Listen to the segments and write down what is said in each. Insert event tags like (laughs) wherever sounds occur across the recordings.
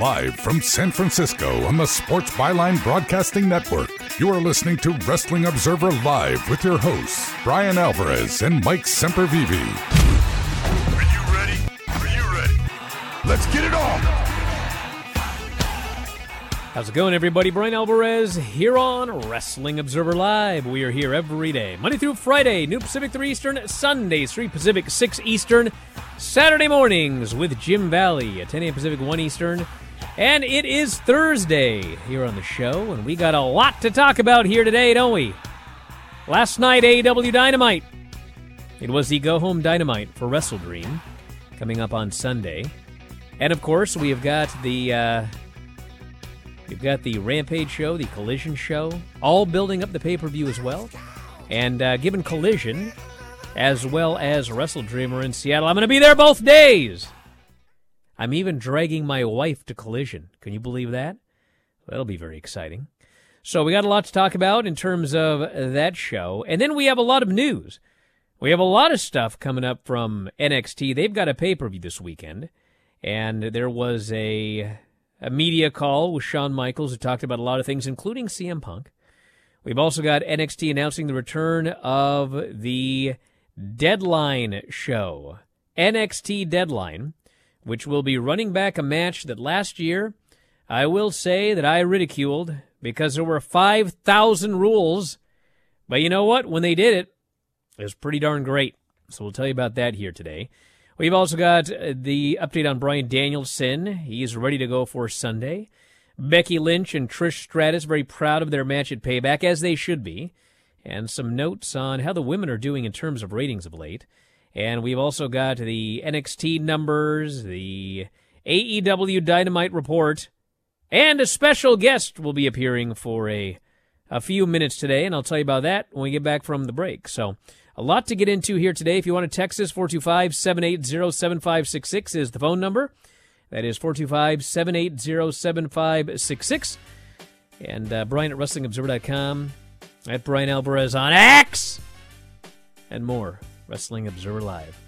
Live from San Francisco on the Sports Byline Broadcasting Network, you are listening to Wrestling Observer Live with your hosts, Bryan Alvarez and Mike Sempervive. Are you ready? Are you ready? Let's get it on! How's it going, everybody? Bryan Alvarez here on Wrestling Observer Live. We are here every day, Monday through Friday, New Pacific 3 Eastern, Sundays 3 Pacific 6 Eastern, Saturday mornings with Jim Valley at 10 a.m. Pacific 1 Eastern. And it is Thursday here on the show, and we got a lot to talk about here today, don't we? Last night, AEW Dynamite. It was the Go Home Dynamite for WrestleDream coming up on Sunday. And of course, we have got the. Uh, We've got the Rampage show, the Collision show, all building up the pay per view as well. And uh, given Collision, as well as Wrestle Dreamer in Seattle, I'm going to be there both days. I'm even dragging my wife to Collision. Can you believe that? That'll be very exciting. So we got a lot to talk about in terms of that show. And then we have a lot of news. We have a lot of stuff coming up from NXT. They've got a pay per view this weekend. And there was a a media call with Shawn Michaels, who talked about a lot of things, including CM Punk. We've also got NXT announcing the return of the Deadline show, NXT Deadline, which will be running back a match that last year I will say that I ridiculed because there were 5,000 rules. But you know what? When they did it, it was pretty darn great. So we'll tell you about that here today. We've also got uh, the update on Bryan Danielson. He's ready to go for Sunday. Becky Lynch and Trish Stratus very proud of their match at Payback, as they should be. And some notes on how the women are doing in terms of ratings of late. And we've also got the NXT numbers, the AEW Dynamite report, and a special guest will be appearing for a a few minutes today, and I'll tell you about that when we get back from the break. So a lot to get into here today. If you want to text us, 425 780 7566 is the phone number. That is 425 780 7566. And uh, Bryan at WrestlingObserver.com, at Bryan Alvarez on X, and more. Wrestling Observer Live.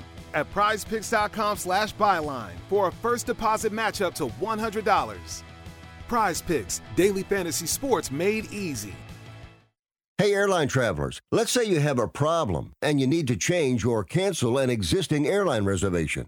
at prizepicks.com slash byline for a first deposit match up to $100. Prize Picks, daily fantasy sports made easy. Hey, airline travelers, let's say you have a problem and you need to change or cancel an existing airline reservation.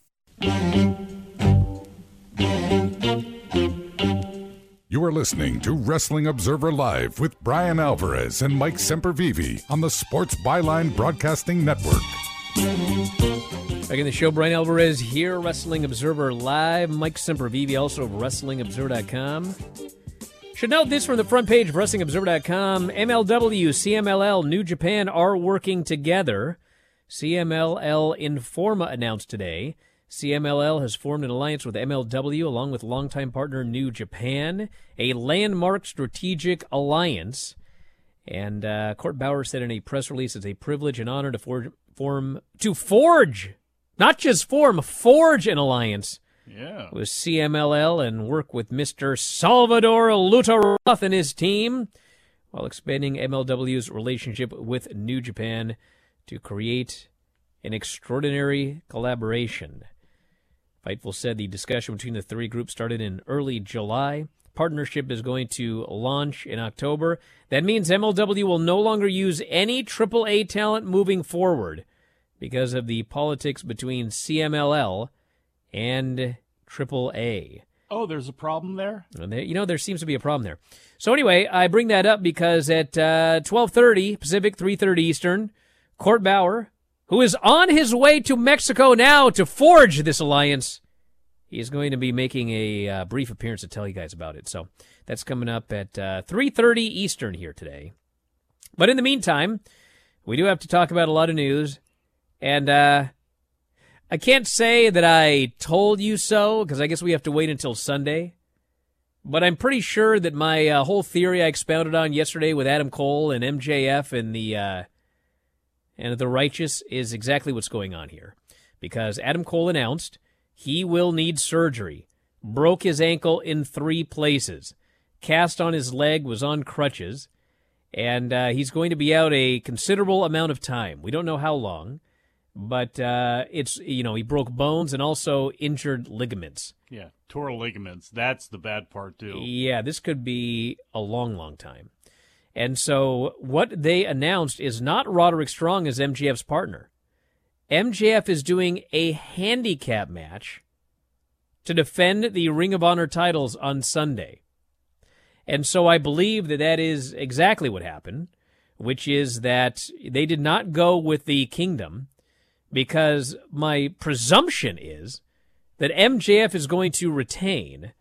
You are listening to Wrestling Observer Live with Bryan Alvarez and Mike Sempervive on the Sports Byline Broadcasting Network. Back in the show, Bryan Alvarez here, Wrestling Observer Live. Mike Sempervive, also of WrestlingObserver.com. Should note this from the front page of WrestlingObserver.com. MLW, CMLL, New Japan are working together. CMLL Informa announced today CMLL has formed an alliance with MLW along with longtime partner New Japan, a landmark strategic alliance. And uh, Court Bauer said in a press release, "It's a privilege and honor to forge, form to forge, not just form, forge an alliance." Yeah. With CMLL and work with Mr. Salvador Lutteroth and his team while expanding MLW's relationship with New Japan to create an extraordinary collaboration. Fightful said the discussion between the three groups started in early July. Partnership is going to launch in October. That means MLW will no longer use any AAA talent moving forward because of the politics between CMLL and AAA. Oh, there's a problem there. You know, there seems to be a problem there. So anyway, I bring that up because at uh, 12:30 Pacific, 3:30 Eastern, Court Bauer, who is on his way to Mexico now to forge this alliance. He is going to be making a uh, brief appearance to tell you guys about it. So that's coming up at uh, 3:30 Eastern here today. But in the meantime, we do have to talk about a lot of news, and uh, I can't say that I told you so because I guess we have to wait until Sunday. But I'm pretty sure that my uh, whole theory I expounded on yesterday with Adam Cole and MJF and the uh, and the righteous is exactly what's going on here. Because Adam Cole announced he will need surgery, broke his ankle in three places, cast on his leg, was on crutches, and uh, he's going to be out a considerable amount of time. We don't know how long, but uh, it's, you know, he broke bones and also injured ligaments. Yeah, tore ligaments. That's the bad part, too. Yeah, this could be a long, long time. And so what they announced is not Roderick Strong as MJF's partner. MJF is doing a handicap match to defend the Ring of Honor titles on Sunday. And so I believe that that is exactly what happened, which is that they did not go with the kingdom because my presumption is that MJF is going to retain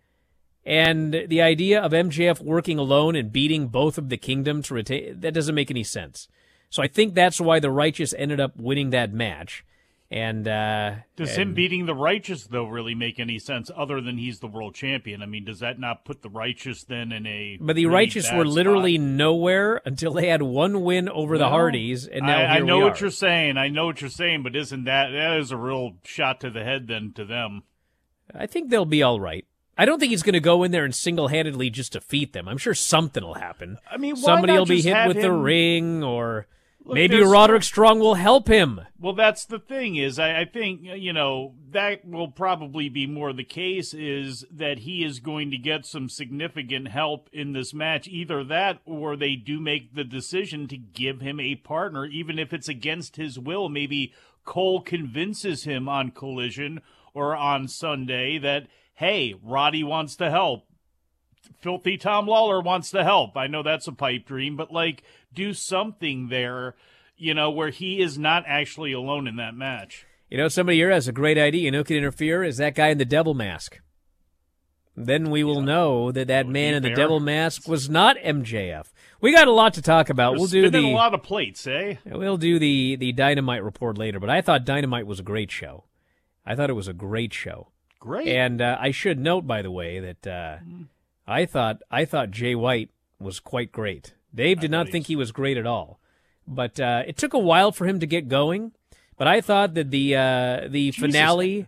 and the idea of MJF working alone and beating both of the kingdom to retain, that doesn't make any sense. So I think that's why the Righteous ended up winning that match. And uh, Does and- him beating the righteous though really make any sense other than he's the world champion? I mean, does that not put the righteous then in a But the really righteous were literally spot? nowhere until they had one win over the Well, Hardys, and now I, I know what you're saying. I know what you're saying, but isn't that that is a real shot to the head then to them? I think they'll be all right. I don't think he's going to go in there and single-handedly just defeat them. I'm sure something will happen. I mean, somebody will be hit with the ring, or Look, maybe there's- Roderick Strong will help him. Well, that's the thing is I, I think you know that will probably be more the case is that he is going to get some significant help in this match. Either that, or they do make the decision to give him a partner, even if it's against his will. Maybe Cole convinces him on Collision or on Sunday that hey, Roddy wants to help. Filthy Tom Lawlor wants to help. I know that's a pipe dream, but like do something there, you know, where he is not actually alone in that match. You know, somebody here has a great idea. You know, who can interfere is that guy in the devil mask. Then we will know that that Would man in the devil mask was not MJF. We got a lot to talk about. We're we'll do the a lot of plates, eh? We'll do the the Dynamite report later, but I thought Dynamite was a great show. I thought it was a great show, Great. and uh, I should note, by the way, that uh, I thought I thought Jay White was quite great. Dave did not think he was great at all, but uh, it took a while for him to get going. But I thought that the uh, the finale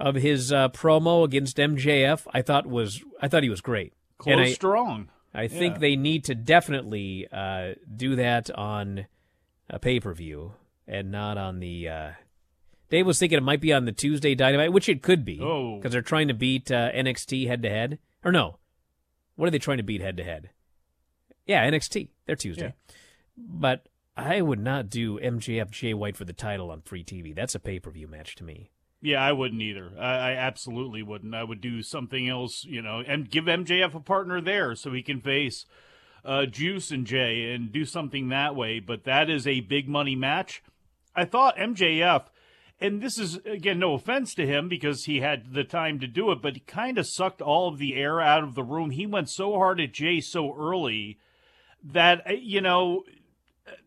of his uh, promo against MJF, I thought was I thought he was great. Close and I, strong. I think Yeah. they need to definitely uh, do that on a pay per view and not on the. Dave was thinking it might be on the Tuesday Dynamite, which it could be Oh. because they're trying to beat uh, NXT head to head. Or no, what are they trying to beat head to head? Yeah, NXT. They're Tuesday, but I would not do MJF Jay White for the title on free TV. That's a pay per view match to me. Yeah, I wouldn't either. I, I absolutely wouldn't. I would do something else, you know, and give MJF a partner there so he can face uh, Juice and Jay and do something that way. But that is a big money match. I thought MJF, and this is again no offense to him because he had the time to do it, but he kind of sucked all of the air out of the room. He went so hard at Jay so early that uh, you know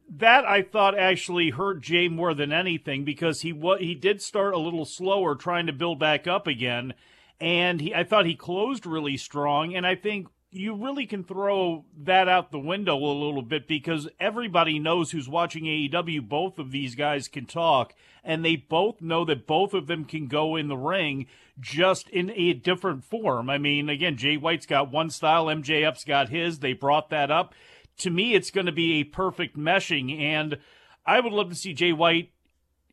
that I thought actually hurt Jay more than anything because he wa- he did start a little slower trying to build back up again, and he I thought he closed really strong, and I think you really can throw that out the window a little bit because everybody knows who's watching AEW. Both of these guys can talk, and they both know that both of them can go in the ring just in a different form. I mean, again, Jay White's got one style, MJF's got his. They brought that up. To me, it's going to be a perfect meshing, and I would love to see Jay White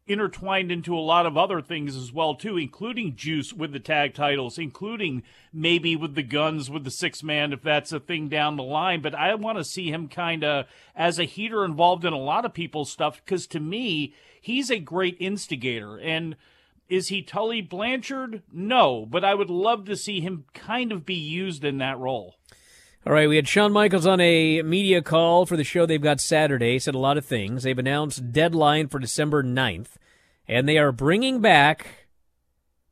intertwined into a lot of other things as well too including juice with the tag titles including maybe with the Gunns with the six man if that's a thing down the line but i want to see him kind of as a heater involved in a lot of people's stuff because to me he's a great instigator and is he tully blanchard no but i would love to see him kind of be used in that role All right, we had Shawn Michaels on a media call for the show they've got Saturday. Said a lot of things. They've announced deadline for December 9th, and they are bringing back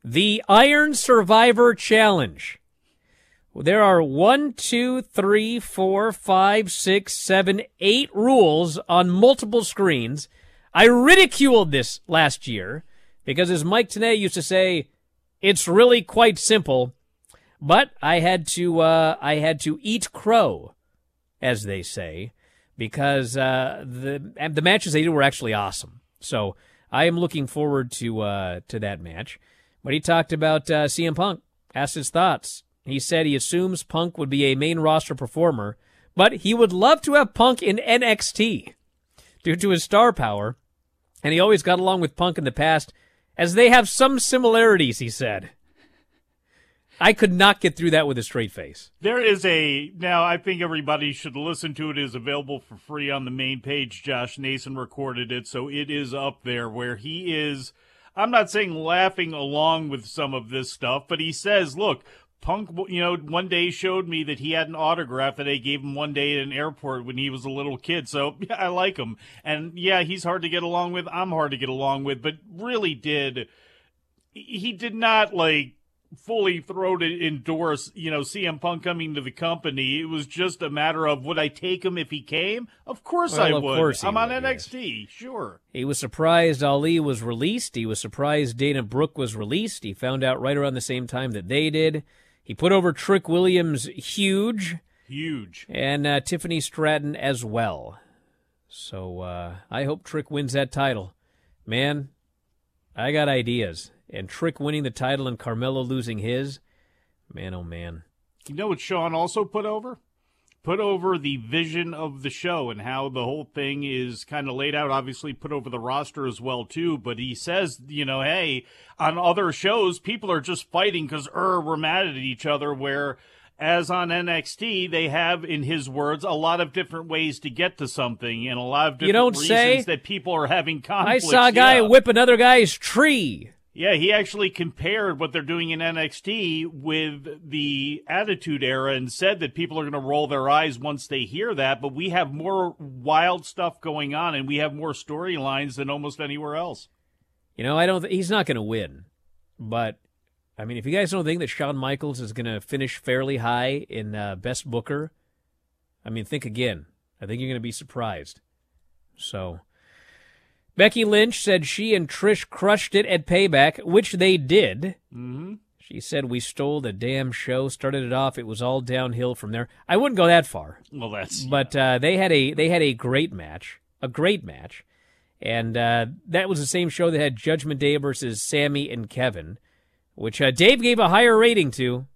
the Iron Survivor Challenge. There are one, two, three, four, five, six, seven, eight rules on multiple screens. I ridiculed this last year because, as Mike Tenay used to say, it's really quite simple. But I had to uh, I had to eat crow, as they say, because uh, the the matches they did were actually awesome. So I am looking forward to uh, to that match. But he talked about uh, CM Punk, asked his thoughts. He said he assumes Punk would be a main roster performer, but he would love to have Punk in NXT due to his star power, and he always got along with Punk in the past, as they have some similarities. He said. I could not get through that with a straight face. There is a now. I think everybody should listen to it. It is available for free on the main page. Josh Nason recorded it, so it is up there where he is. I'm not saying laughing along with some of this stuff, but he says, "Look, Punk, you know, one day showed me that he had an autograph that I gave him one day at an airport when he was a little kid. So (laughs) yeah, I like him, and yeah, he's hard to get along with. I'm hard to get along with, but really did he did not like fully throw to endorse, you know, CM Punk coming to the company. It was just a matter of would I take him if he came? Of course Well, I of would. course I'm on would, yes. NXT, sure. He was surprised Ali was released. He was surprised Dana Brooke was released. He found out right around the same time that they did. He put over Trick Williams huge Huge. and uh, Tiffany Stratton as well. So uh, I hope Trick wins that title. Man, I got ideas. And Trick winning the title and Carmelo losing his, man, oh man. You know what Shawn also put over? Put over the vision of the show and how the whole thing is kind of laid out. Obviously, put over the roster as well too. But he says, you know, hey, on other shows, people are just fighting because er, we're mad at each other. Where, as on NXT, they have, in his words, a lot of different ways to get to something and a lot of different You don't reasons say? that people are having conflicts. I saw a guy Yeah. whip another guy's tree. Yeah, he actually compared what they're doing in NXT with the Attitude Era and said that people are going to roll their eyes once they hear that. But we have more wild stuff going on, and we have more storylines than almost anywhere else. You know, I don't. Th- he's not going to win, but I mean, if you guys don't think that Shawn Michaels is going to finish fairly high in uh, Best Booker, I mean, think again. I think you're going to be surprised. So, Becky Lynch said she and Trish crushed it at Payback, which they did. Mm-hmm. She said we stole the damn show, started it off. It was all downhill from there. I wouldn't go that far. Well, that's But uh, they had a they had a great match, a great match, and uh, that was the same show that had Judgment Day versus Sammy and Kevin, which uh, Dave gave a higher rating to.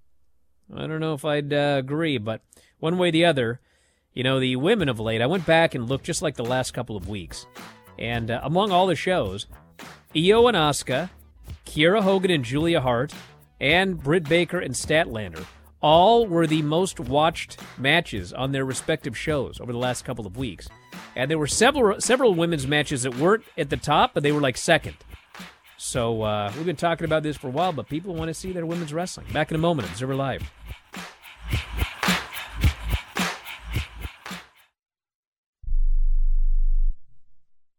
I don't know if I'd uh, agree, but one way or the other, you know, the women of late. I went back and looked just like the last couple of weeks, and uh, among all the shows, Io and Asuka, Kiera Hogan and Julia Hart, and Britt Baker and Statlander all were the most watched matches on their respective shows over the last couple of weeks. And there were several several women's matches that weren't at the top, but they were like second. So uh, we've been talking about this for a while, but people want to see their women's wrestling. Back in a moment, Observer Live.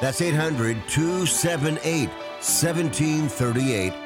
That's 800 278 1738.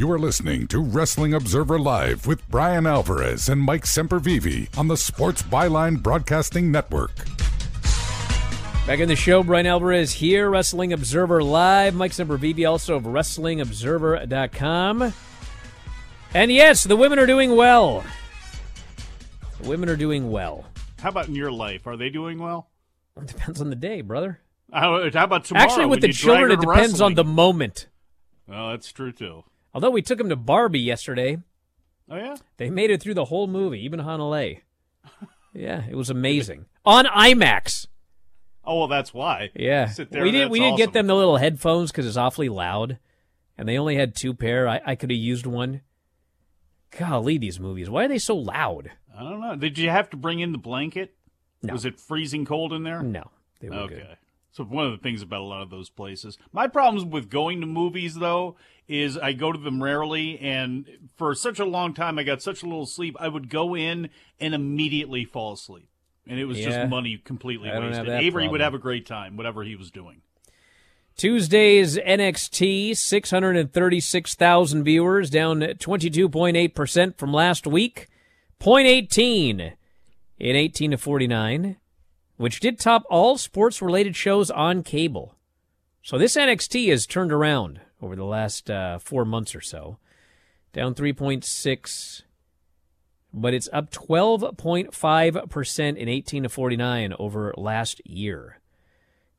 You are listening to Wrestling Observer Live with Bryan Alvarez and Mike Sempervive on the Sports Byline Broadcasting Network. Back in the show, Bryan Alvarez here, Wrestling Observer Live. Mike Sempervive, also of WrestlingObserver.com. And yes, the women are doing well. The women are doing well. How about in your life? Are they doing well? It depends on the day, brother. How, how about tomorrow? Actually, with when the you children, it her to depends on the moment. Well, that's true too. Although we took him to Barbie yesterday, Oh yeah. they made it through the whole movie, even Hanalei. (laughs) yeah, it was amazing on IMAX. Oh well, that's why. Yeah, there, we didn't. We didn't get them the little headphones because it's awfully loud, and they only had two pair. I, I could have used one. Golly, these movies. Why are they so loud? I don't know. Did you have to bring in the blanket? No. Was it freezing cold in there? No, they were okay. good. So one of the things about a lot of those places. My problems with going to movies though is I go to them rarely and for such a long time I got such a little sleep I would go in and immediately fall asleep. And it was Yeah. just money completely wasted. Avery would have a great time, whatever he was doing. Tuesday's NXT, 636,000 viewers, down 22.8% from last week. 0.18 in 18 to 49, which did top all sports related shows on cable. So this NXT has turned around over the last uh, four months or so. Down 3.6, but it's up 12.5% in 18 to 49 over last year.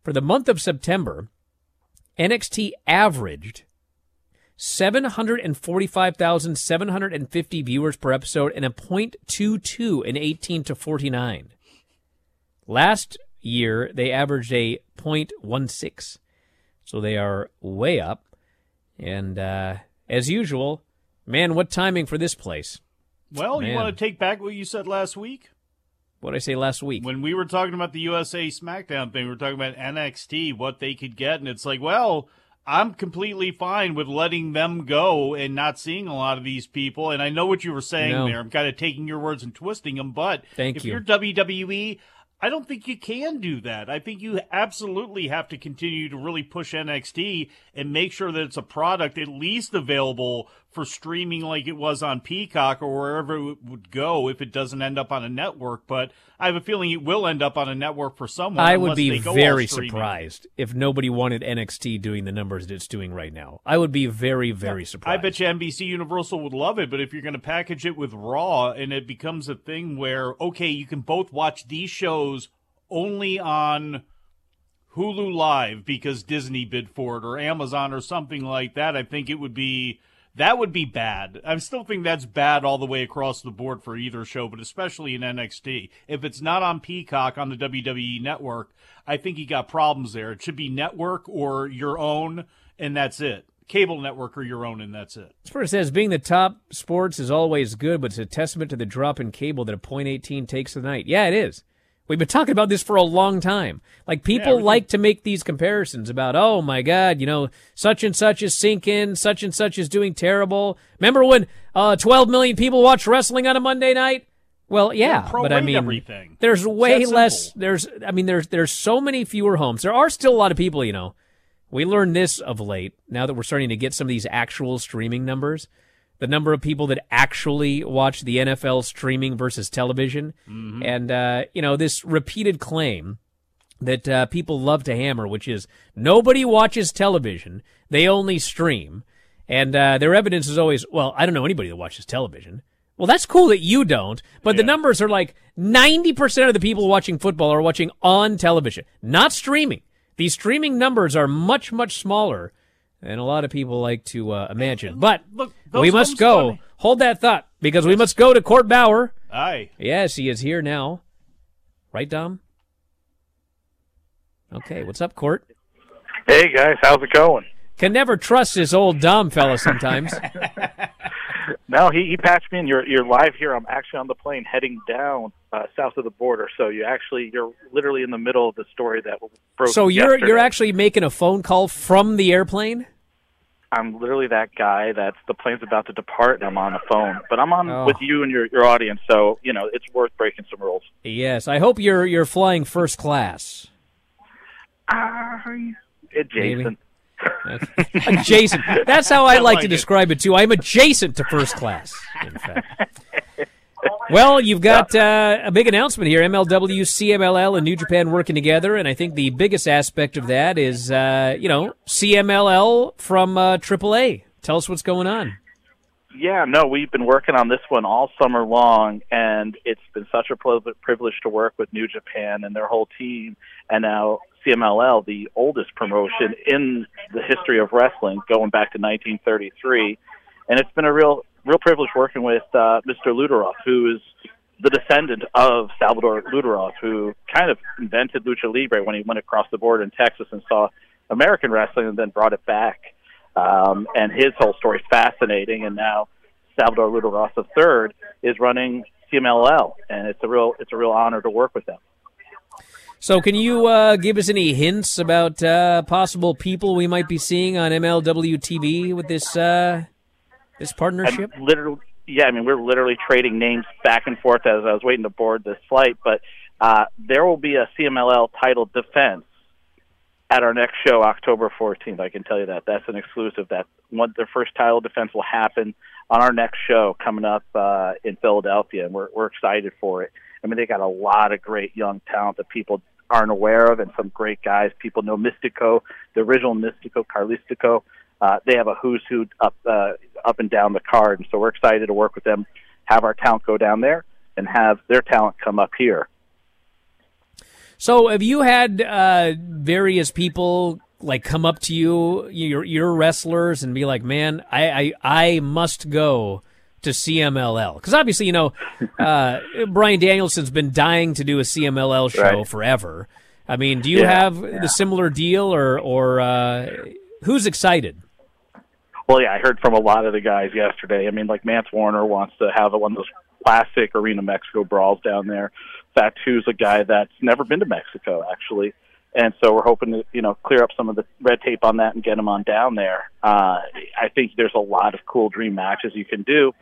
For the month of September, NXT averaged 745,750 viewers per episode and a .22 in 18 to 49. Last year, they averaged a .16. So they are way up. And uh, as usual, man, what timing for this place. Well, you want to take back what you said last week? What did I say last week? When we were talking about the USA SmackDown thing, we were talking about NXT, what they could get, and it's like, well, I'm completely fine with letting them go and not seeing a lot of these people. And I know what you were saying No. there. I'm kind of taking your words and twisting them, but Thank if you. you're WWE, I don't think you can do that. I think you absolutely have to continue to really push NXT and make sure that it's a product at least available for streaming like it was on Peacock or wherever it would go if it doesn't end up on a network. But I have a feeling it will end up on a network for someone. I would be they go all very surprised if nobody wanted NXT doing the numbers that it's doing right now. I would be very, very I surprised. I bet you NBC Universal would love it, but if you're going to package it with Raw and it becomes a thing where, okay, you can both watch these shows only on Hulu Live because Disney bid for it or Amazon or something like that, I think it would be. That would be bad. I still think that's bad all the way across the board for either show, but especially in NXT. If it's not on Peacock on the WWE network, I think you got problems there. It should be network or your own, and that's it. Cable network or your own, and that's it. Spurs says being the top sports is always good, but it's a testament to the drop in cable that a point eighteen takes tonight. Yeah, it is. We've been talking about this for a long time. Like people everything- like to make these comparisons about, oh my God, you know, such and such is sinking, such and such is doing terrible. Remember when uh, twelve million people watched wrestling on a Monday night? Well, yeah, but I mean, everything. there's way less. simple. There's, I mean, there's there's so many fewer homes. There are still a lot of people, you know. We learned this of late. Now that we're starting to get some of these actual streaming numbers, the number of people that actually watch the NFL streaming versus television, Mm-hmm. and uh, you know this repeated claim that uh, people love to hammer, which is nobody watches television; they only stream. And uh, their evidence is always, well, I don't know anybody that watches television. Well, that's cool that you don't, but the numbers are like 90% of the people watching football are watching on television, not streaming. These streaming numbers are much, much smaller than a lot of people like to uh, imagine. But look, we must go. funny. Hold that thought because we must go to Court Bauer. Aye. Yes, he is here now. Right, Dom? Okay, what's up, Court? Hey guys, how's it going? Can never trust this old Dom fella sometimes. (laughs) No, he, he patched me in. You're you're live here. I'm actually on the plane heading down uh, south of the border. So you actually you're literally in the middle of the story that broke. so you're yesterday. you're actually making a phone call from the airplane? I'm literally that guy that's the plane's about to depart and I'm on the phone. But I'm on Oh. with you and your your audience, so you know it's worth breaking some rules. Yes, I hope you're you're flying first class. Uh, adjacent. Adjacent. (laughs) That's how (laughs) I like to describe it too. I'm adjacent to first class. In fact. (laughs) Well, you've got uh, a big announcement here. MLW, CMLL, and New Japan working together, and I think the biggest aspect of that is, uh, you know, CMLL from uh, AAA. Tell us what's going on. Yeah, no, we've been working on this one all summer long, and it's been such a privilege to work with New Japan and their whole team, and now CMLL, the oldest promotion in the history of wrestling, going back to 1933, and it's been a real, real privilege working with uh, Mr. Lutteroth, who is the descendant of Salvador Lutteroth, who kind of invented lucha libre when he went across the border in Texas and saw American wrestling, and then brought it back. Um, and his whole story is fascinating. And now Salvador Lutteroth III is running CMLL, and it's a real it's a real honor to work with them. So, can you uh, give us any hints about uh, possible people we might be seeing on MLW TV with this uh, this partnership? And literally, yeah, I mean we're literally trading names back and forth as I was waiting to board this flight. But uh, there will be a CMLL title defense at our next show, October 14th. I can tell you that that's an exclusive. That one, their first title defense will happen on our next show coming up uh, in Philadelphia, and we're we're excited for it. I mean, they got a lot of great young talent that people aren't aware of, and some great guys. People know Místico, the original Místico, Caristico. Uh, they have a who's who up uh, up and down the card, and so we're excited to work with them. Have our talent go down there, and have their talent come up here. So, have you had uh, various people like come up to you, your your wrestlers, and be like, "Man, I I, I must go to CMLL"? Because obviously, you know, uh, (laughs) Bryan Danielson's been dying to do a CMLL show Right. forever. I mean, do you Yeah, have the similar deal, or or uh, who's excited? Well, yeah, I heard from a lot of the guys yesterday. I mean, like Mance Warner wants to have one of those classic Arena Mexico brawls down there. Fatu's a guy that's never been to Mexico, actually. And so we're hoping to, you know, clear up some of the red tape on that and get him on down there. Uh, I think there's a lot of cool dream matches you can do.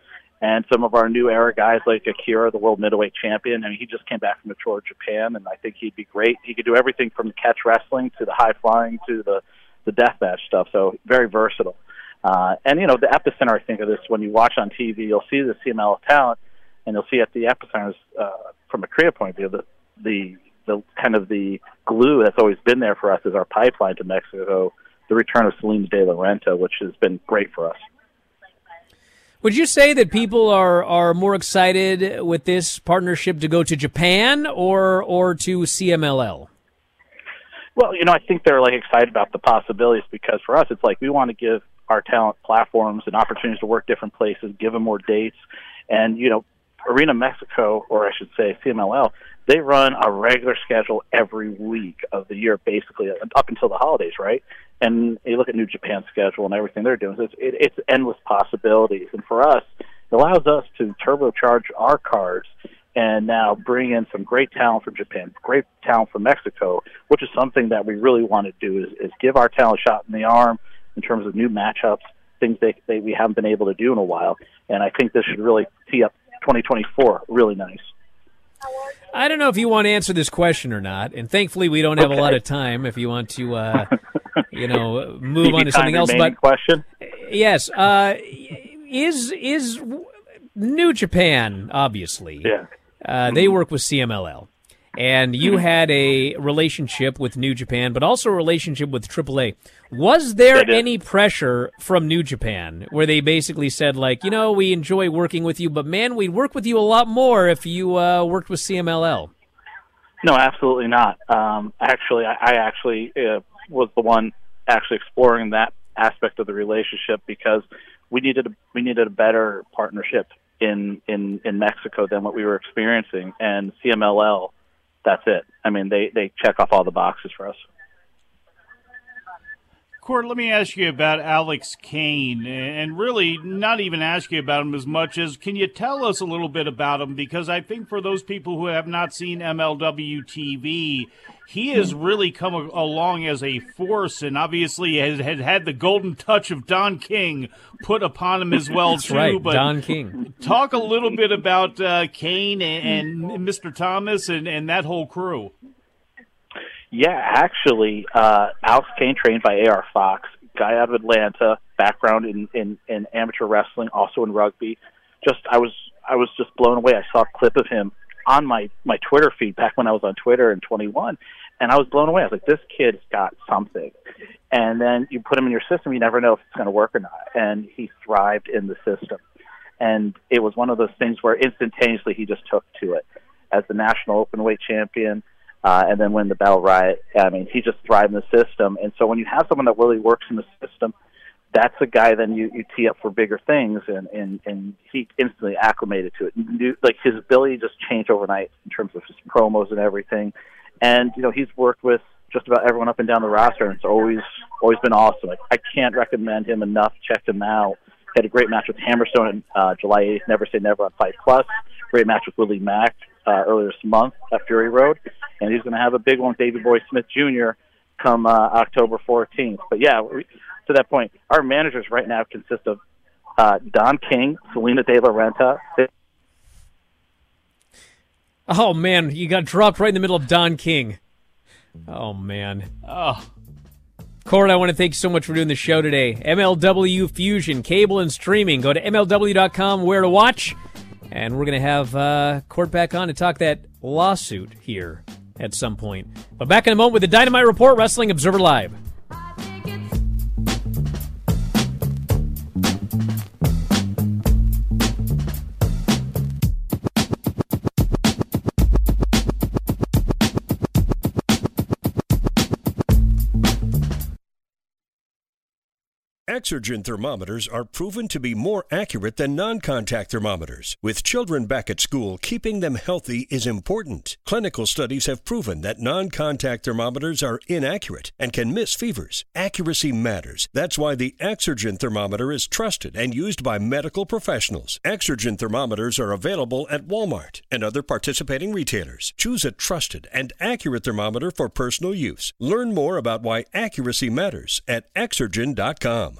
And some of our new era guys like Akira, the world middleweight champion, I mean, he just came back from the tour of Japan, and I think he'd be great. He could do everything from catch wrestling to the high flying to the the deathmatch stuff. So very versatile. Uh, and you know, the epicenter, I think, of this when you watch on TV, you'll see the CMLL talent, and you'll see at the epicenter, uh, from a creative point of view, the the the kind of the glue that's always been there for us is our pipeline to Mexico. The return of Salina De La Renta, which has been great for us. Would you say that people are, are more excited with this partnership to go to Japan or or to CMLL? Well, you know, I think they're like excited about the possibilities because for us, it's like we want to give our talent platforms and opportunities to work different places, give them more dates, and you know, Arena Mexico, or I should say CMLL, they run a regular schedule every week of the year, basically up until the holidays, right? And you look at New Japan's schedule and everything they're doing; it's, it, it's endless possibilities. And for us, it allows us to turbocharge our cards and now bring in some great talent from Japan, great talent from Mexico, which is something that we really want to do is, is give our talent a shot in the arm in terms of new matchups, things they, they we haven't been able to do in a while. And I think this should really tee up 2024 really nice. I don't know if you want to answer this question or not, and thankfully we don't have a lot of time. If you want to, uh, you know, move on to something else, but question. yes, uh, is is New Japan obviously? Yeah. Uh, they work with CMLL, and you had a relationship with New Japan, but also a relationship with AAA. Was there any pressure from New Japan where they basically said, like, you know, we enjoy working with you, but man, we'd work with you a lot more if you uh, worked with CMLL? No, absolutely not. Um, actually, I, I actually uh, was the one actually exploring that aspect of the relationship because we needed a, we needed a better partnership in, in, in Mexico than what we were experiencing, and CMLL, that's it. I mean, they they check off all the boxes for us. Court, let me ask you about Alex Kane, and really not even ask you about him as much as can you tell us a little bit about him? Because I think for those people who have not seen MLW TV, he has really come along as a force, and obviously has, has had the golden touch of Don King put upon him as (laughs) well That's too. right, but Don King. Talk a little bit about uh, Kane and, and Mr. Thomas and, and that whole crew. Yeah, actually, uh, Alex Kane trained by AR Fox, guy out of Atlanta, background in, in, in amateur wrestling, also in rugby. Just I was I was just blown away. I saw a clip of him on my my Twitter feed back when I was on Twitter in 21, and I was blown away. I was like, this kid's got something. And then you put him in your system, you never know if it's going to work or not. And he thrived in the system. And it was one of those things where instantaneously he just took to it as the national open weight champion uh, and then win the Battle Riot. I mean, he just thrived in the system. And so when you have someone that really works in the system, that's a guy then you, you tee up for bigger things, and, and, and he instantly acclimated to it. Knew, like his ability just changed overnight in terms of his promos and everything. And you know he's worked with just about everyone up and down the roster, and it's always always been awesome. Like I can't recommend him enough. Check him out. Had a great match with Hammerstone on uh, July 8th. Never Say Never on Fight Plus. Great match with Willie Mack uh, earlier this month at Fury Road, and he's going to have a big one with Davey Boy Smith Jr. come uh, October 14th. But yeah, we, to that point, our managers right now consist of uh, Don King, Salina De La Renta. Oh man, you got dropped right in the middle of Don King. Oh man. Oh. Court, I want to thank you so much for doing the show today. MLW Fusion, cable and streaming. Go to MLW.com where to watch. And we're going to have uh, Court back on to talk that lawsuit here at some point. But back in a moment with the Dynamite Report, Wrestling Observer Live. Exergen thermometers are proven to be more accurate than non contact thermometers. With children back at school, keeping them healthy is important. Clinical studies have proven that non contact thermometers are inaccurate and can miss fevers. Accuracy matters. That's why the Exergen thermometer is trusted and used by medical professionals. Exergen thermometers are available at Walmart and other participating retailers. Choose a trusted and accurate thermometer for personal use. Learn more about why accuracy matters at Exergen.com.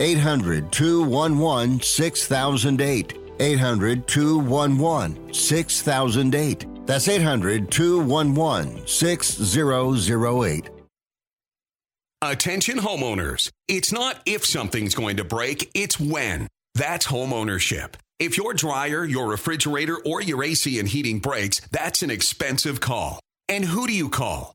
800 211 6008. 800 211 6008. That's 800 211 6008. Attention homeowners. It's not if something's going to break, it's when. That's homeownership. If your dryer, your refrigerator, or your AC and heating breaks, that's an expensive call. And who do you call?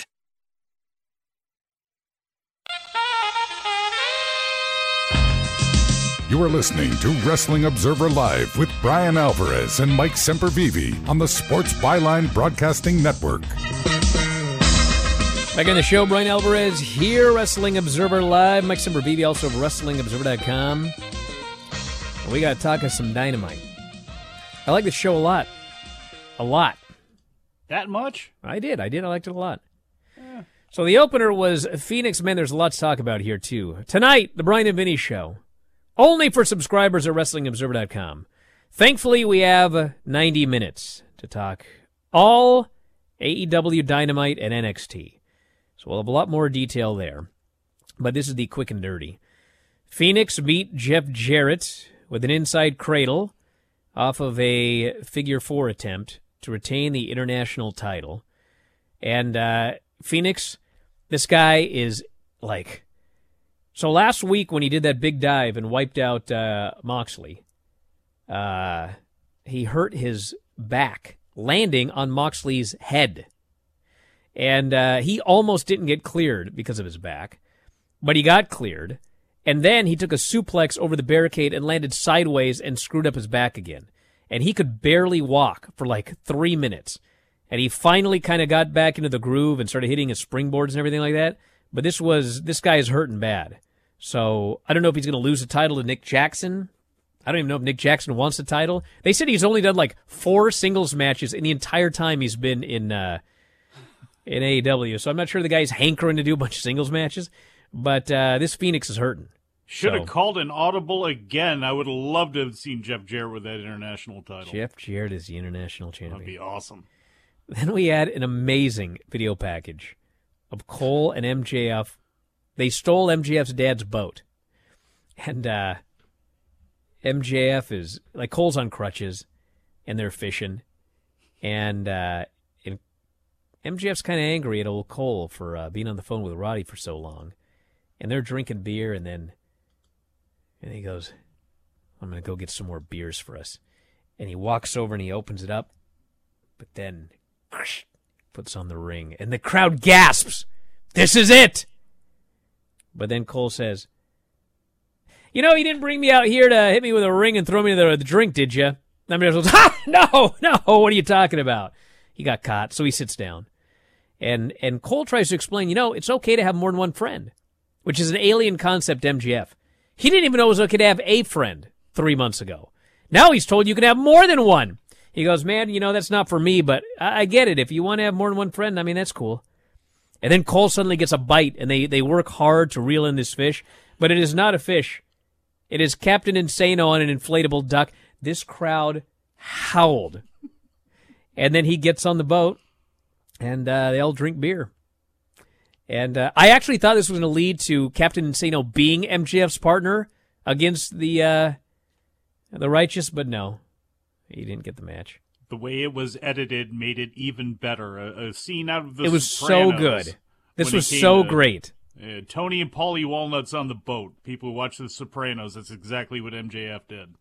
You are listening to Wrestling Observer Live with Bryan Alvarez and Mike Sempervive on the Sports Byline Broadcasting Network. Back on the show, Bryan Alvarez here, Wrestling Observer Live. Mike Sempervive, also of WrestlingObserver.com. We got to talk of some dynamite. I like the show a lot. A lot. That much? I did. I did. I liked it a lot. So the opener was Phoenix Man, There's a lot to talk about here, too. Tonight, the Bryan and Vinny Show. Only for subscribers at WrestlingObserver.com. Thankfully, we have 90 minutes to talk all AEW Dynamite and NXT. So we'll have a lot more detail there. But this is the quick and dirty. Phoenix beat Jeff Jarrett with an inside cradle off of a figure four attempt to retain the international title. And uh, Phoenix, this guy is like. So last week when he did that big dive and wiped out uh, Moxley, uh, he hurt his back landing on Moxley's head. And uh, he almost didn't get cleared because of his back, but he got cleared. And then he took a suplex over the barricade and landed sideways and screwed up his back again. And he could barely walk for like three minutes. And he finally kind of got back into the groove and started hitting his springboards and everything like that. But this was, this guy is hurting bad. So I don't know if he's going to lose the title to Nick Jackson. I don't even know if Nick Jackson wants the title. They said he's only done like four singles matches in the entire time he's been in, uh, in AEW. So I'm not sure the guy's hankering to do a bunch of singles matches. But uh, this Phoenix is hurting. Should have So- called an audible again. I would have loved to have seen Jeff Jarrett with that international title. Jeff Jarrett is the international champion. That'd be awesome. Then we had an amazing video package of Cole and MJF. They stole MJF's dad's boat. And uh, MJF is like Cole's on crutches and they're fishing. And, uh, and MJF's kind of angry at old Cole for uh, being on the phone with Roddy for so long. And they're drinking beer and then and he goes, I'm to go get some more beers for us. And he walks over and he opens it up. But then puts on the ring, and the crowd gasps. This is it. But then Cole says, "You know, you didn't bring me out here to hit me with a ring and throw me the, the drink, did you?" I mean, ha! (laughs) Ah, "No, no. What are you talking about?" He got caught, so he sits down, and and Cole tries to explain. You know, it's okay to have more than one friend, which is an alien concept. MJF. He didn't even know it was okay to have a friend three months ago. Now he's told you can have more than one. He goes, man, you know, that's not for me, but I, I get it. If you want to have more than one friend, I mean, that's cool. And then Cole suddenly gets a bite, and they, they work hard to reel in this fish, but it is not a fish. It is Captain Insano on an inflatable duck. This crowd howled. And then he gets on the boat, and uh, they all drink beer. And uh, I actually thought this was going to lead to Captain Insano being MJF's partner against the uh, the righteous, but no, he didn't get the match. The way it was edited made it even better. A, a scene out of the It was Sopranos so good. This was so to, great. uh, Tony and Paulie Walnuts on the boat. People who watch The Sopranos, that's exactly what MJF did.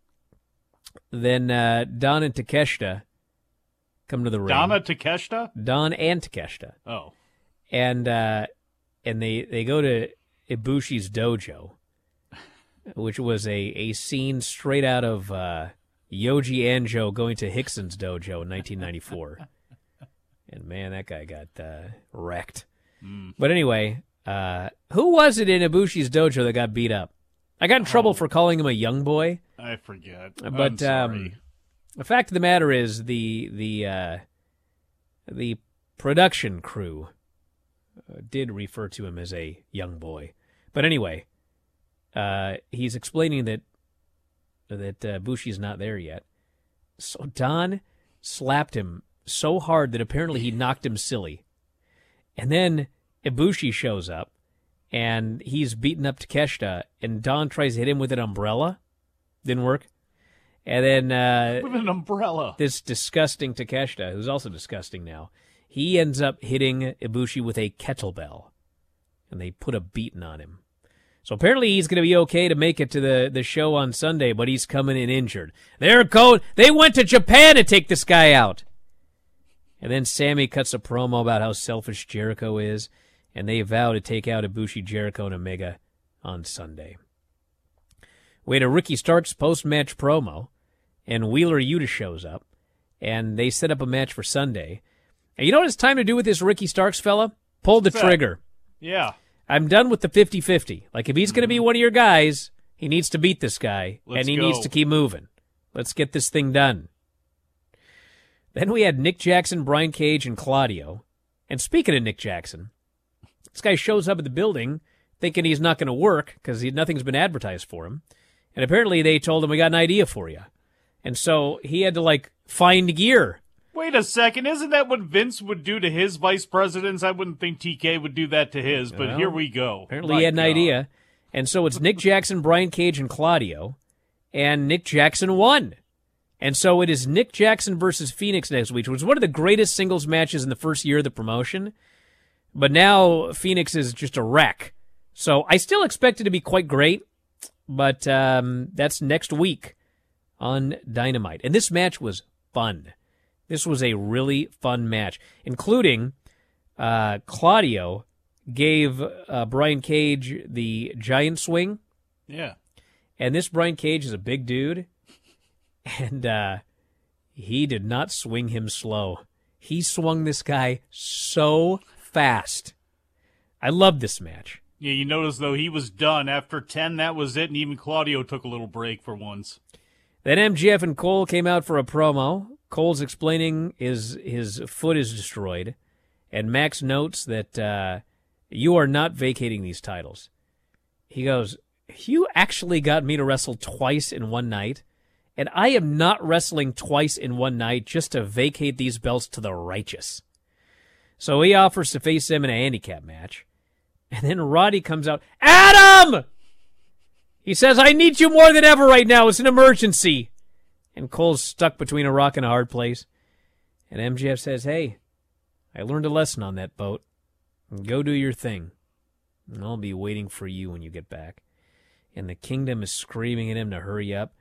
Then uh, Don and Takeshita come to the ring. Donna Takeshita? Don and Takeshita. Oh. and uh, and they they go to Ibushi's dojo, which was a a scene straight out of uh, Yoji Anjo going to Rickson's dojo in 1994. (laughs) and man, that guy got uh, wrecked. Mm. But anyway, uh, who was it in Ibushi's dojo that got beat up? I got in trouble for calling him a young boy. I forget. But I'm um, the fact of the matter is the the uh, the production crew uh, did refer to him as a young boy. But anyway, uh, he's explaining that that uh, Bushi's not there yet. So Don slapped him so hard that apparently he knocked him silly. And then Ibushi shows up and he's beating up Takeshita, and Don tries to hit him with an umbrella. Didn't work. And then uh, with an umbrella. This disgusting Takeshita, who's also disgusting now, he ends up hitting Ibushi with a kettlebell, and they put a beating on him. So apparently he's going to be okay to make it to the, the show on Sunday, but he's coming in injured. They're going. They went to Japan to take this guy out. And then Sammy cuts a promo about how selfish Jericho is, and they vow to take out Ibushi, Jericho, and Omega on Sunday. We had a Ricky Starks post match promo, and Wheeler Yuta shows up, and they set up a match for Sunday. And you know what it's time to do with this Ricky Starks fella? Pull the trigger. Yeah. I'm done with the 50 50. Like, if he's going to be mm-hmm. one of your guys, he needs to beat this guy, Let's and he go. needs to keep moving. Let's get this thing done. Then we had Nick Jackson, Brian Cage, and Claudio. And speaking of Nick Jackson, this guy shows up at the building thinking he's not going to work because nothing's been advertised for him. And apparently they told him, We got an idea for you. And so he had to, like, find gear. Wait a second, isn't that what Vince would do to his vice presidents? I wouldn't think TK would do that to his, but Well, here we go. Apparently My he had an idea. And so it's Nick Jackson, Brian Cage, and Claudio. And Nick Jackson won. And so it is Nick Jackson versus Phoenix next week, which was one of the greatest singles matches in the first year of the promotion. But now Phoenix is just a wreck. So I still expect it to be quite great, but um, that's next week on Dynamite. And this match was fun. This was a really fun match, including uh, Claudio gave uh, Brian Cage the giant swing. Yeah. And this Brian Cage is a big dude, (laughs) and uh, he did not swing him slow. He swung this guy so fast. I love this match. Yeah, you notice though he was done after ten. That was it, and even Claudio took a little break for once. Then MJF and Cole came out for a promo. Cole's explaining his his foot is destroyed, and Max notes that uh, you are not vacating these titles. He goes, "You actually got me to wrestle twice in one night, and I am not wrestling twice in one night just to vacate these belts to the righteous." So he offers to face him in a handicap match, and then Roddy comes out, Adam. He says, I need you more than ever right now. It's an emergency. And Cole's stuck between a rock and a hard place. And MJF says, Hey, I learned a lesson on that boat. Go do your thing. And I'll be waiting for you when you get back. And the kingdom is screaming at him to hurry up.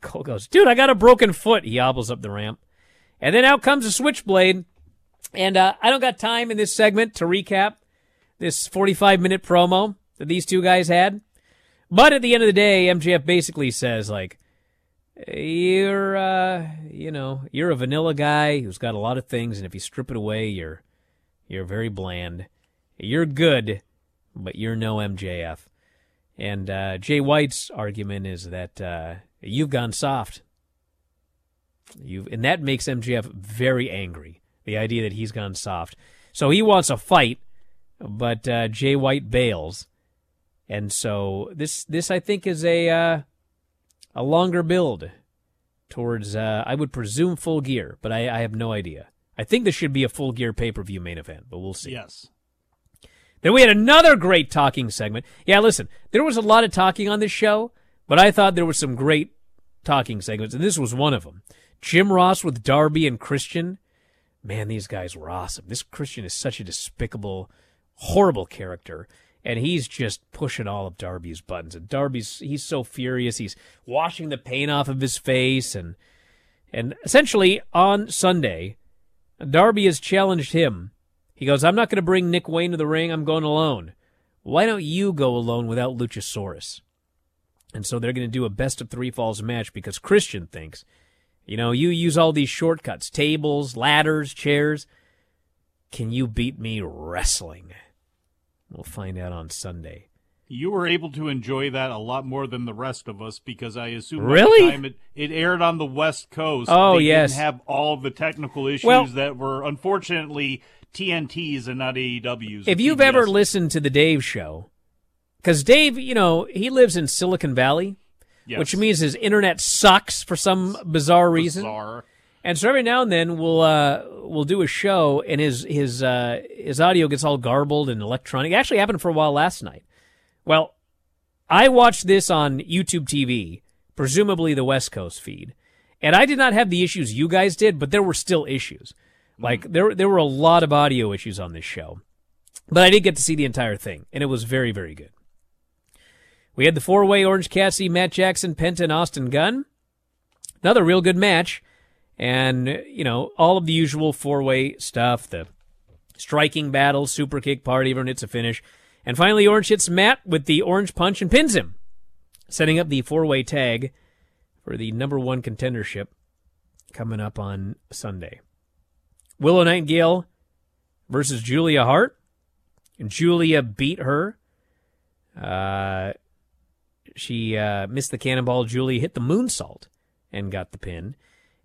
Cole goes, Dude, I got a broken foot. He hobbles up the ramp. And then out comes a switchblade. And uh, I don't got time in this segment to recap this 45 minute promo that these two guys had. But at the end of the day, MJF basically says, like, you're, uh, you know, you're a vanilla guy who's got a lot of things, and if you strip it away, you're, you're very bland. You're good, but you're no MJF. And uh, Jay White's argument is that uh, you've gone soft. You've, and that makes MJF very angry. The idea that he's gone soft. So he wants a fight, but uh, Jay White bails. And so this this I think is a uh, a longer build towards uh, I would presume full gear, but I, I have no idea. I think this should be a full gear pay per view main event, but we'll see. Yes. Then we had another great talking segment. Yeah, listen, there was a lot of talking on this show, but I thought there were some great talking segments, and this was one of them. Jim Ross with Darby and Christian. Man, these guys were awesome. This Christian is such a despicable, horrible character and he's just pushing all of Darby's buttons. And Darby's he's so furious. He's washing the paint off of his face, and and essentially on Sunday, Darby has challenged him. He goes, "I'm not going to bring Nick Wayne to the ring. I'm going alone. Why don't you go alone without Luchasaurus?" And so they're going to do a best of three falls match because Christian thinks, you know, you use all these shortcuts, tables, ladders, chairs. Can you beat me wrestling? We'll find out on Sunday. You were able to enjoy that a lot more than the rest of us because I assume Really? it, it aired on the West Coast. Oh, they yes. didn't have all the technical issues Well- that were unfortunately TNTs and not AEWs. If you've ever listened to the Dave show, because Dave, you know, he lives in Silicon Valley, Yes. which means his internet sucks for some bizarre reason. Bizarre. And so every now and then we'll uh, we'll do a show, and his his uh, his audio gets all garbled and electronic. It actually happened for a while last night. Well, I watched this on YouTube TV, presumably the West Coast feed, and I did not have the issues you guys did, but there were still issues. Like there there were a lot of audio issues on this show, but I did get to see the entire thing, and it was very very good. We had the four way Orange Cassidy, Matt Jackson, Penta, and Austin Gunn. Another real good match. And, you know, all of the usual four way stuff the striking battle, super kick party, everyone hits a finish. And finally, Orange hits Matt with the orange punch and pins him, setting up the four way tag for the number one contendership coming up on Sunday. Willow Nightingale versus Julia Hart. And Julia beat her. Uh, she uh, missed the cannonball. Julia hit the moonsault and got the pin.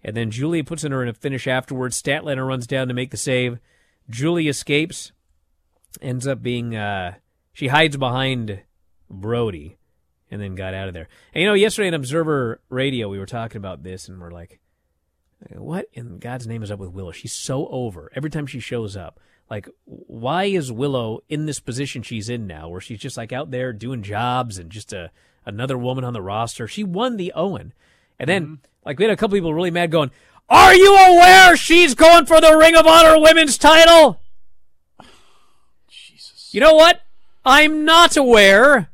And then Julia puts in her in a finish afterwards. Statlander runs down to make the save. Julie escapes. Ends up being, uh, she hides behind Brody and then got out of there. And you know, yesterday in Observer Radio, we were talking about this and we're like, what in God's name is up with Willow? She's so over every time she shows up. Like, why is Willow in this position she's in now, where she's just like out there doing jobs and just a another woman on the roster? She won the Owen, and then Mm-hmm. Like we had a couple people really mad, going, "Are you aware she's going for the Ring of Honor Women's Title?" Jesus. You know what? I'm not aware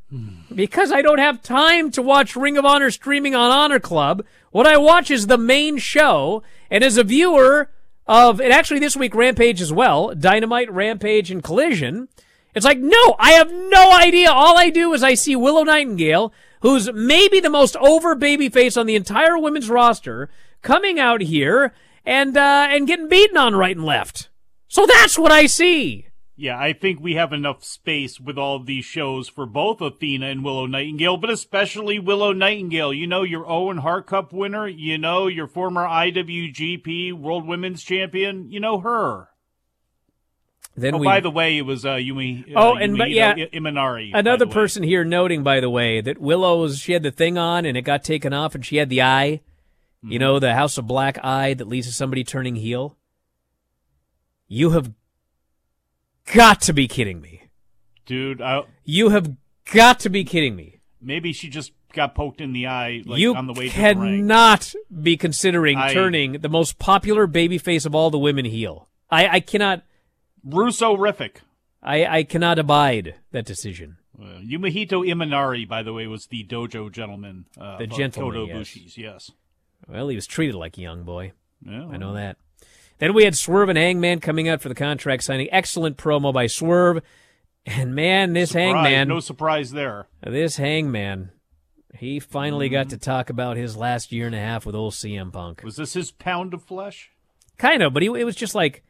because I don't have time to watch Ring of Honor streaming on Honor Club. What I watch is the main show, and as a viewer of, and actually this week Rampage as well, Dynamite, Rampage, and Collision, it's like, no, I have no idea. All I do is I see Willow Nightingale, who's maybe the most over babyface on the entire women's roster, coming out here and uh, and getting beaten on right and left. So that's what I see. Yeah, I think we have enough space with all these shows for both Athena and Willow Nightingale, but especially Willow Nightingale. You know, your Owen Hart Cup winner. You know, your former IWGP World Women's Champion. You know her. Then oh, we- by the way, it was uh, Yumi. Oh, uh, and Yumi but yeah, I- Imanari. Another person here noting, by the way, that Willow's she had the thing on and it got taken off, and she had the eye. Mm-hmm. You know, the House of Black eye that leads to somebody turning heel. You have got to be kidding me. dude. I, You have got to be kidding me. maybe she just got poked in the eye like, you on the way to the ring. cannot be considering I- turning the most popular babyface of all the women heel. I, I cannot. Russo-rific. I, I cannot abide that decision. Uh, Yumehito Imanari, by the way, was the dojo gentleman. Uh, The gentleman, Kota yes. Ibushi's, yes. Well, he was treated like a young boy. Yeah, I know that. Then we had Swerve and Hangman coming out for the contract signing. Excellent promo by Swerve. And man, this Surprise, Hangman, No surprise there. this Hangman, he finally got to talk about his last year and a half with old CM Punk. Was this his pound of flesh? Kind of, but he, it was just like,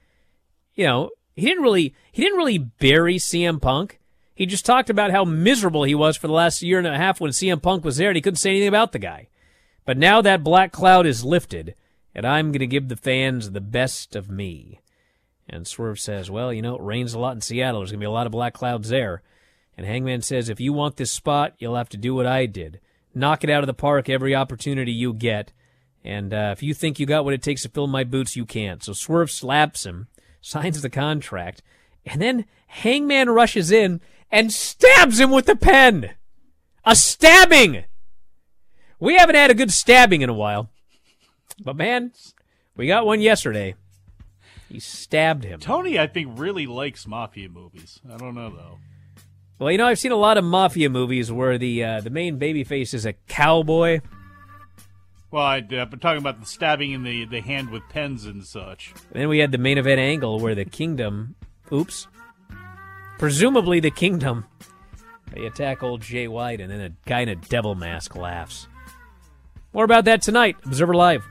you know, he didn't really he didn't really bury CM Punk. He just talked about how miserable he was for the last year and a half when CM Punk was there, and he couldn't say anything about the guy. But now that black cloud is lifted, and I'm going to give the fans the best of me. And Swerve says, "Well, you know, it rains a lot in Seattle. There's going to be a lot of black clouds there." And Hangman says, "If you want this spot, you'll have to do what I did: knock it out of the park every opportunity you get." And uh, if you think you got what it takes to fill my boots, you can't. So Swerve slaps him, signs the contract, and then Hangman rushes in and stabs him with the pen. A stabbing! We haven't had a good stabbing in a while. But man, we got one yesterday. He stabbed him. Tony, I think, really likes mafia movies. I don't know though. Well, you know, I've seen a lot of mafia movies where the uh, the main babyface is a cowboy. Well, I, uh, I'm talking about the stabbing in the, the hand with pens and such. And then we had the main event angle where the kingdom, oops, presumably the kingdom, they attack old Jay White, and then a guy in a devil mask laughs. More about that tonight. Observer Live.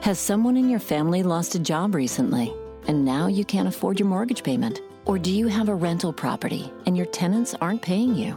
Has someone in your family lost a job recently and now you can't afford your mortgage payment? Or do you have a rental property and your tenants aren't paying you?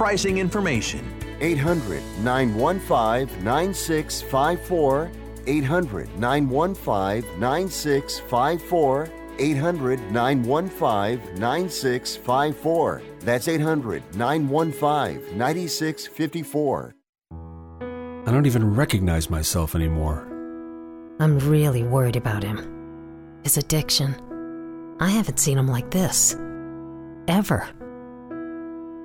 pricing information. 800 915 9654. 800 915 9654. 800 915 9654. That's 800 915 9654. I don't even recognize myself anymore. I'm really worried about him. His addiction. I haven't seen him like this. Ever.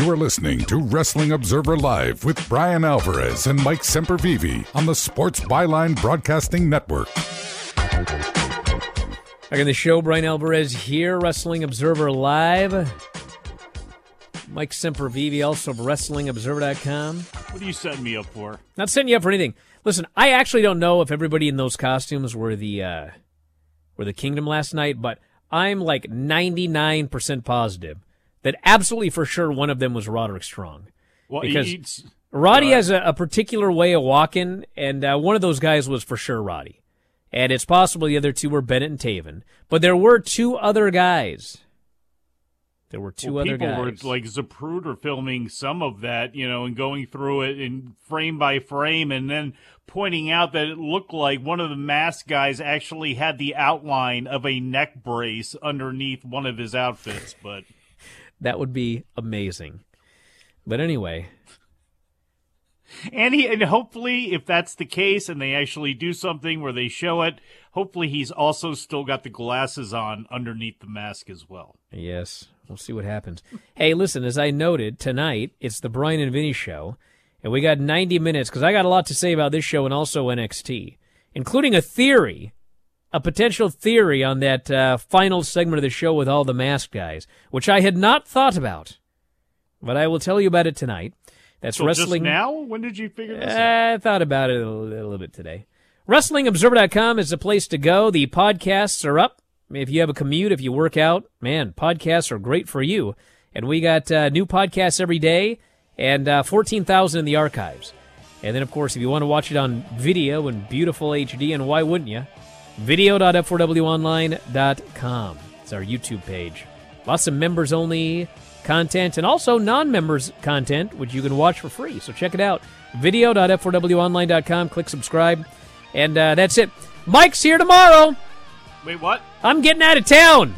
You are listening to Wrestling Observer Live with Bryan Alvarez and Mike Sempervive on the Sports Byline Broadcasting Network. Back in the show, Bryan Alvarez here, Wrestling Observer Live. Mike Sempervive, also of WrestlingObserver.com. What are you setting me up for? Not setting you up for anything. Listen, I actually don't know if everybody in those costumes were the uh, were the Kingdom last night, but I'm like 99% positive that absolutely for sure one of them was Roderick Strong. Well, because he's- Roddy uh, has a, a particular way of walking, and uh, one of those guys was for sure Roddy. And it's possible the other two were Bennett and Taven. But there were two other guys. There were two well, other people guys. were like Zapruder filming some of that, you know, and going through it in frame by frame, and then pointing out that it looked like one of the mask guys actually had the outline of a neck brace underneath one of his outfits. But That would be amazing. But anyway, and he and hopefully, if that's the case, and they actually do something where they show it, hopefully he's also still got the glasses on underneath the mask as well. yes, we'll see what happens. hey, listen, as I noted, tonight it's the Bryan and Vinny show, and we got 90 minutes because I got a lot to say about this show and also NXT, including a theory, a potential theory on that uh, final segment of the show with all the masked guys, which I had not thought about. But I will tell you about it tonight. That's so wrestling Just now? When did you figure this out? I thought about it a little, a little bit today. WrestlingObserver.com is the place to go. The podcasts are up. If you have a commute, if you work out, man, podcasts are great for you. And we got uh, new podcasts every day and uh, 14,000 in the archives. And then, of course, if you want to watch it on video in beautiful HD, and why wouldn't you? Video.f4wonline.com. It's our YouTube page. Lots of members only content and also non members content, which you can watch for free. So check it out. Video.f4wonline.com. Click subscribe. And uh, that's it. Mike's here tomorrow. Wait, what? I'm getting out of town.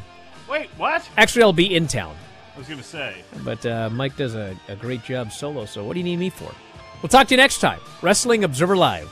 Wait, what? Actually, I'll be in town. I was gonna say. But uh, Mike does a, a great job solo, so what do you need me for? We'll talk to you next time. Wrestling Observer Live.